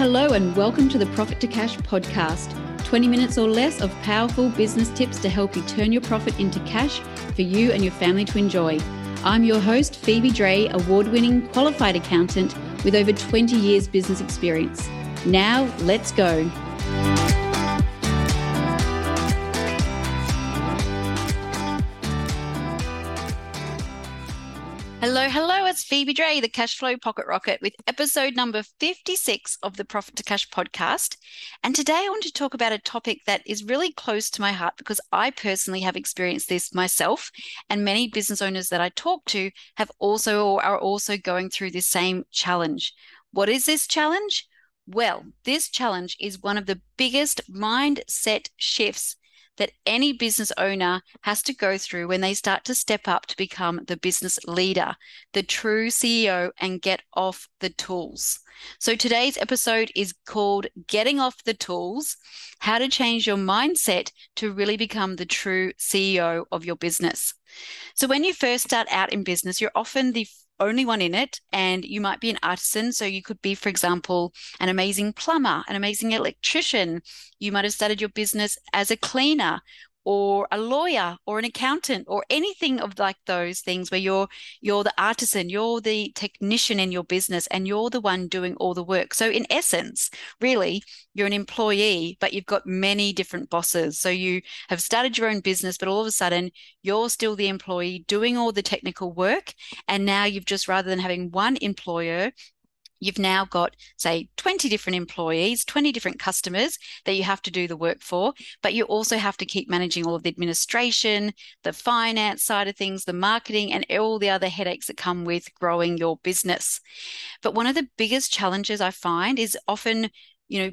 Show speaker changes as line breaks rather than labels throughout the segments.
hello, and welcome to the Profit to Cash podcast 20 minutes or less of powerful business tips to help you turn your profit into cash for you and your family to enjoy. I'm your host, Phoebe Dre, award winning qualified accountant with over 20 years business experience. Now, let's go. Phoebe Dre, the Cashflow Pocket Rocket, with episode number 56 of the Profit to Cash podcast. And today I want to talk about a topic that is really close to my heart because I personally have experienced this myself, and many business owners that I talk to have also or are also going through this same challenge. What is this challenge? Well, this challenge is one of the biggest mindset shifts that any business owner has to go through when they start to step up to become the business leader, the true CEO, and get off the tools. So today's episode is called Getting Off the Tools How to Change Your Mindset to Really Become the True CEO of Your Business. So, when you first start out in business, you're often the only one in it and you might be an artisan so you could be for example an amazing plumber an amazing electrician you might have started your business as a cleaner or a lawyer or an accountant or anything of like those things where you're you're the artisan you're the technician in your business and you're the one doing all the work. So in essence really you're an employee but you've got many different bosses. So you have started your own business but all of a sudden you're still the employee doing all the technical work and now you've just rather than having one employer you've now got, say, 20 different employees, 20 different customers that you have to do the work for, but you also have to keep managing all of the administration, the finance side of things, the marketing, and all the other headaches that come with growing your business. But one of the biggest challenges I find is often, you know,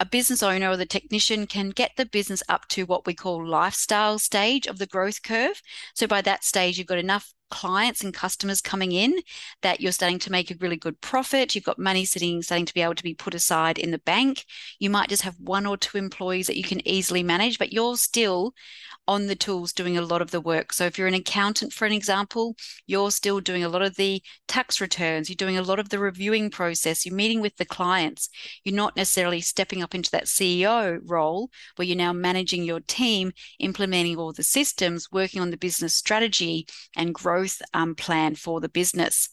a business owner or the technician can get the business up to what we call lifestyle stage of the growth curve. So by that stage, you've got enough clients and customers coming in that you're starting to make a really good profit you've got money sitting starting to be able to be put aside in the bank you might just have one or two employees that you can easily manage but you're still on the tools doing a lot of the work. So if you're an accountant, for an example, you're still doing a lot of the tax returns, you're doing a lot of the reviewing process, you're meeting with the clients. You're not necessarily stepping up into that CEO role where you're now managing your team, implementing all the systems, working on the business strategy and growth um, plan for the business.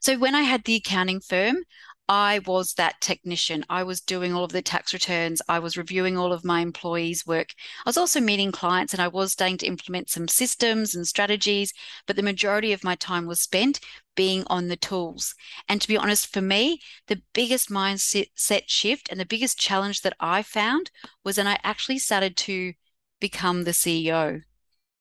So when I had the accounting firm, I was that technician. I was doing all of the tax returns. I was reviewing all of my employees' work. I was also meeting clients and I was starting to implement some systems and strategies, but the majority of my time was spent being on the tools. And to be honest, for me, the biggest mindset shift and the biggest challenge that I found was when I actually started to become the CEO.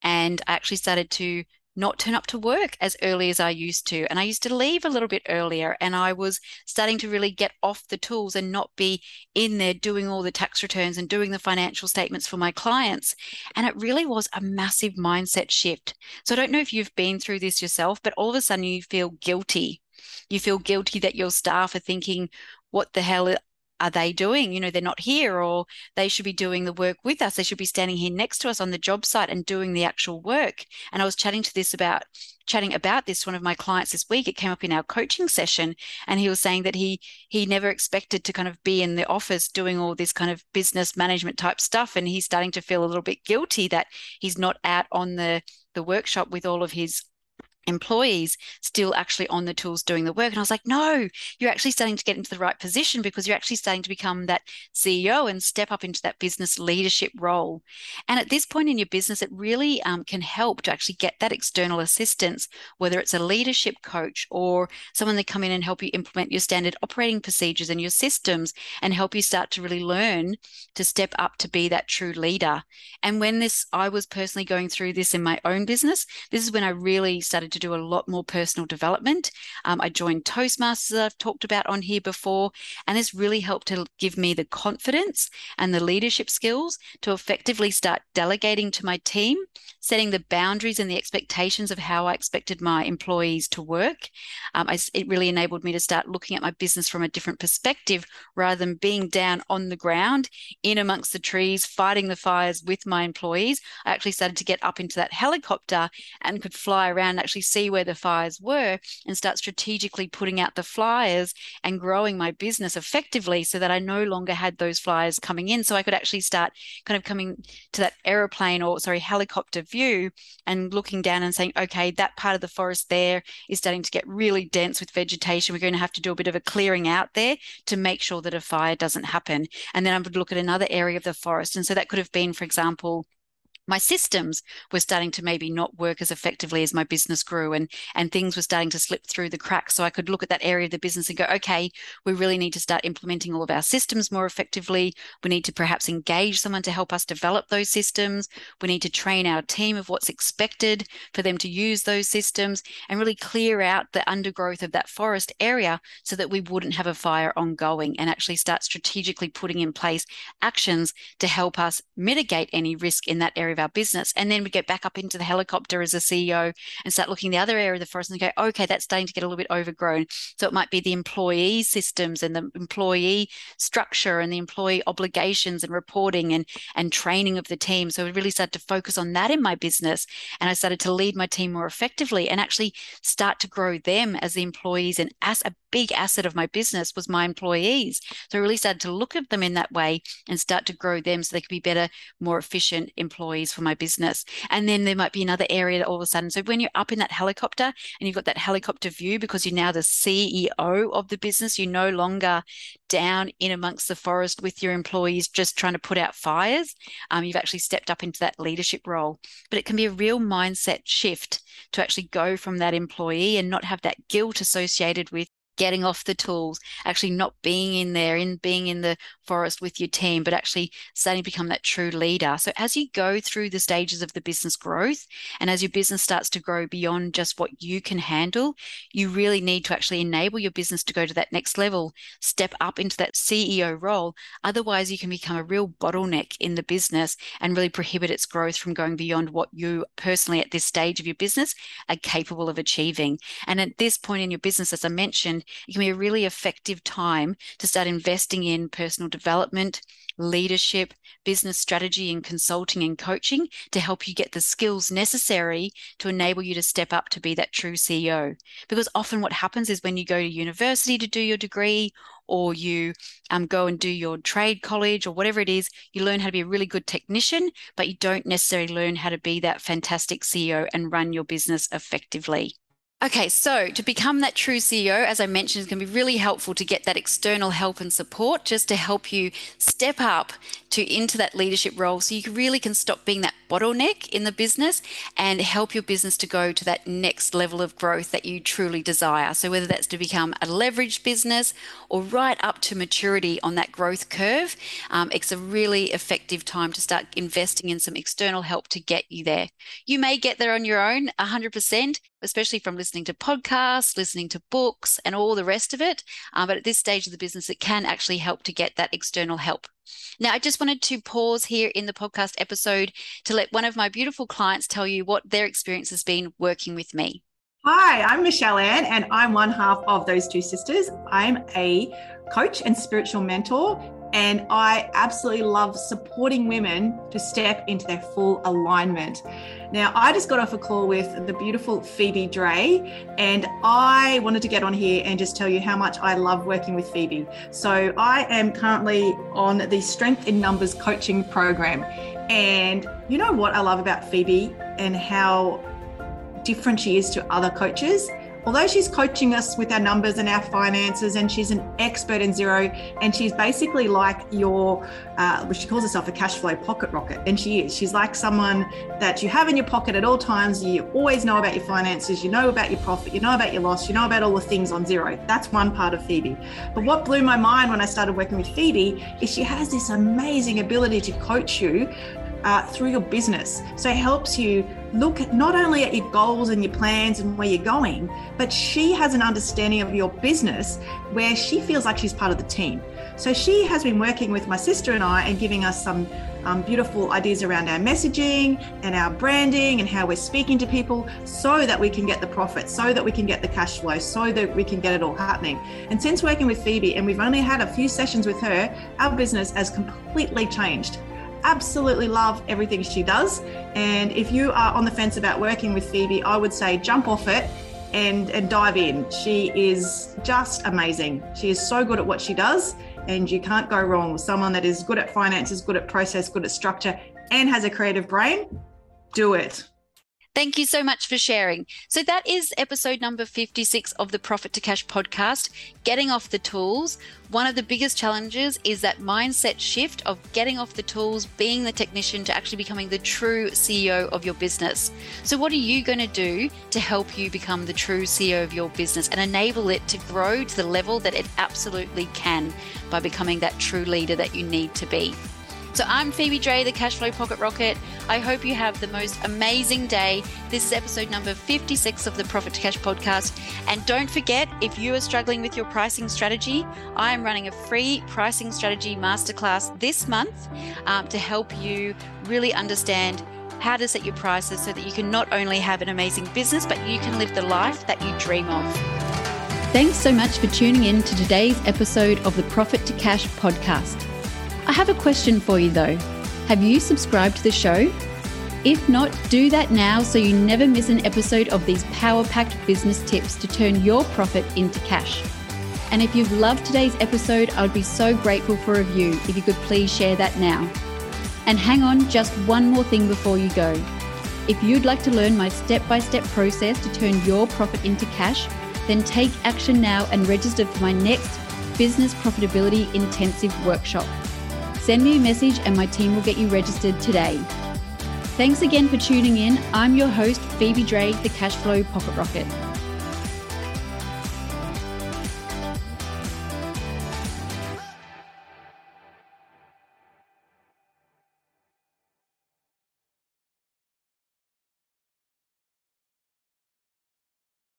And I actually started to not turn up to work as early as I used to. And I used to leave a little bit earlier and I was starting to really get off the tools and not be in there doing all the tax returns and doing the financial statements for my clients. And it really was a massive mindset shift. So I don't know if you've been through this yourself, but all of a sudden you feel guilty. You feel guilty that your staff are thinking, what the hell are they doing? You know, they're not here, or they should be doing the work with us. They should be standing here next to us on the job site and doing the actual work. And I was chatting to this about chatting about this one of my clients this week. It came up in our coaching session, and he was saying that he he never expected to kind of be in the office doing all this kind of business management type stuff, and he's starting to feel a little bit guilty that he's not out on the the workshop with all of his employees still actually on the tools doing the work. And I was like, no, you're actually starting to get into the right position because you're actually starting to become that CEO and step up into that business leadership role. And at this point in your business, it really um, can help to actually get that external assistance, whether it's a leadership coach or someone that come in and help you implement your standard operating procedures and your systems and help you start to really learn to step up to be that true leader. And when this, I was personally going through this in my own business, this is when I really started to to do a lot more personal development. Um, I joined Toastmasters that I've talked about on here before, and this really helped to give me the confidence and the leadership skills to effectively start delegating to my team, setting the boundaries and the expectations of how I expected my employees to work. Um, I, it really enabled me to start looking at my business from a different perspective rather than being down on the ground in amongst the trees, fighting the fires with my employees. I actually started to get up into that helicopter and could fly around and actually see where the fires were and start strategically putting out the flyers and growing my business effectively so that I no longer had those flyers coming in. So I could actually start kind of coming to that aeroplane or, sorry, helicopter view and looking down and saying, okay, that part of the forest there is starting to get really dense with vegetation. We're going to have to do a bit of a clearing out there to make sure that a fire doesn't happen. And then I would look at another area of the forest. And so that could have been, for example, my systems were starting to maybe not work as effectively as my business grew and and things were starting to slip through the cracks. So i could look at that area of the business and go okay we really need to start implementing all of our systems more effectively. We need to perhaps engage someone to help us develop those systems. We need to train our team of what's expected for them to use those systems and really clear out the undergrowth of that forest area so that we wouldn't have a fire ongoing and actually start strategically putting in place actions to help us mitigate any risk in that area of our business. And then we get back up into the helicopter as a CEO and start looking the other area of the forest and go, okay, that's starting to get a little bit overgrown. So it might be the employee systems and the employee structure and the employee obligations and reporting and, and training of the team. So I really started to focus on that in my business. And I started to lead my team more effectively and actually start to grow them as the employees and as a big asset of my business was my employees. So I really started to look at them in that way and start to grow them so they could be better, more efficient employees for my business. And then there might be another area all of a sudden. So when you're up in that helicopter and you've got that helicopter view because you're now the CEO of the business, you're no longer down in amongst the forest with your employees just trying to put out fires. Um, you've actually stepped up into that leadership role. But it can be a real mindset shift to actually go from that employee and not have that guilt associated with getting off the tools, actually not being in there, in being in the forest with your team, but actually starting to become that true leader. So as you go through the stages of the business growth and as your business starts to grow beyond just what you can handle, you really need to actually enable your business to go to that next level, step up into that CEO role. Otherwise, you can become a real bottleneck in the business and really prohibit its growth from going beyond what you personally at this stage of your business are capable of achieving. And at this point in your business, as I mentioned, it can be a really effective time to start investing in personal development, leadership, business strategy, and consulting and coaching to help you get the skills necessary to enable you to step up to be that true CEO. Because often what happens is when you go to university to do your degree or you um, go and do your trade college or whatever it is, you learn how to be a really good technician, but you don't necessarily learn how to be that fantastic CEO and run your business effectively. Okay, so to become that true CEO, as I mentioned, is going to be really helpful to get that external help and support just to help you step up to into that leadership role so you really can stop being that bottleneck in the business and help your business to go to that next level of growth that you truly desire. So whether that's to become a leveraged business or right up to maturity on that growth curve, um, it's a really effective time to start investing in some external help to get you there. You may get there on your own 100%, especially from listening to podcasts, listening to books, and all the rest of it. Um, but at this stage of the business, it can actually help to get that external help. Now, I just wanted to pause here in the podcast episode to let one of my beautiful clients tell you what their experience has been working with me.
Hi, I'm Michelle Ann, and I'm one half of those two sisters. I'm a coach and spiritual mentor and I absolutely love supporting women to step into their full alignment. Now, I just got off a call with the beautiful Phoebe Dre, and I wanted to get on here and just tell you how much I love working with Phoebe. So, I am currently on the Strength in Numbers coaching program. And you know what I love about Phoebe and how different she is to other coaches? Although she's coaching us with our numbers and our finances, and she's an expert in Xero, and she's basically like your, uh, she calls herself a cash flow pocket rocket, and she is. She's like someone that you have in your pocket at all times. You always know about your finances, you know about your profit, you know about your loss, you know about all the things on Xero. That's one part of Phoebe. But what blew my mind when I started working with Phoebe is she has this amazing ability to coach you uh, through your business. So it helps you look not only at your goals and your plans and where you're going, but she has an understanding of your business where she feels like she's part of the team. So she has been working with my sister and I and giving us some um, beautiful ideas around our messaging and our branding and how we're speaking to people so that we can get the profit, so that we can get the cash flow, so that we can get it all happening. And since working with Phoebe, and we've only had a few sessions with her, our business has completely changed absolutely love everything she does. And if you are on the fence about working with Phoebe, I would say jump off it and, and dive in. She is just amazing. She is so good at what she does, and you can't go wrong with someone that is good at finances, good at process, good at structure, and has a creative brain. Do it.
Thank you so much for sharing. So, that is episode number 56 of the Profit to Cash podcast Getting Off the Tools. One of the biggest challenges is that mindset shift of getting off the tools, being the technician to actually becoming the true CEO of your business. So, what are you going to do to help you become the true CEO of your business and enable it to grow to the level that it absolutely can by becoming that true leader that you need to be? So I'm Phoebe Dre, the Cashflow Pocket Rocket. I hope you have the most amazing day. This is episode number 56 of the Profit to Cash podcast. And don't forget, if you are struggling with your pricing strategy, I am running a free pricing strategy masterclass this month um, to help you really understand how to set your prices so that you can not only have an amazing business, but you can live the life that you dream of. Thanks so much for tuning in to today's episode of the Profit to Cash podcast. I have a question for you though. Have you subscribed to the show? If not, do that now so you never miss an episode of these power packed business tips to turn your profit into cash. And if you've loved today's episode, I would be so grateful for a review if you could please share that now. And hang on, just one more thing before you go. If you'd like to learn my step by step process to turn your profit into cash, then take action now and register for my next Business Profitability Intensive Workshop. Send me a message and my team will get you registered today. Thanks again for tuning in. I'm your host, Phoebe Dre, the Cashflow Pocket Rocket.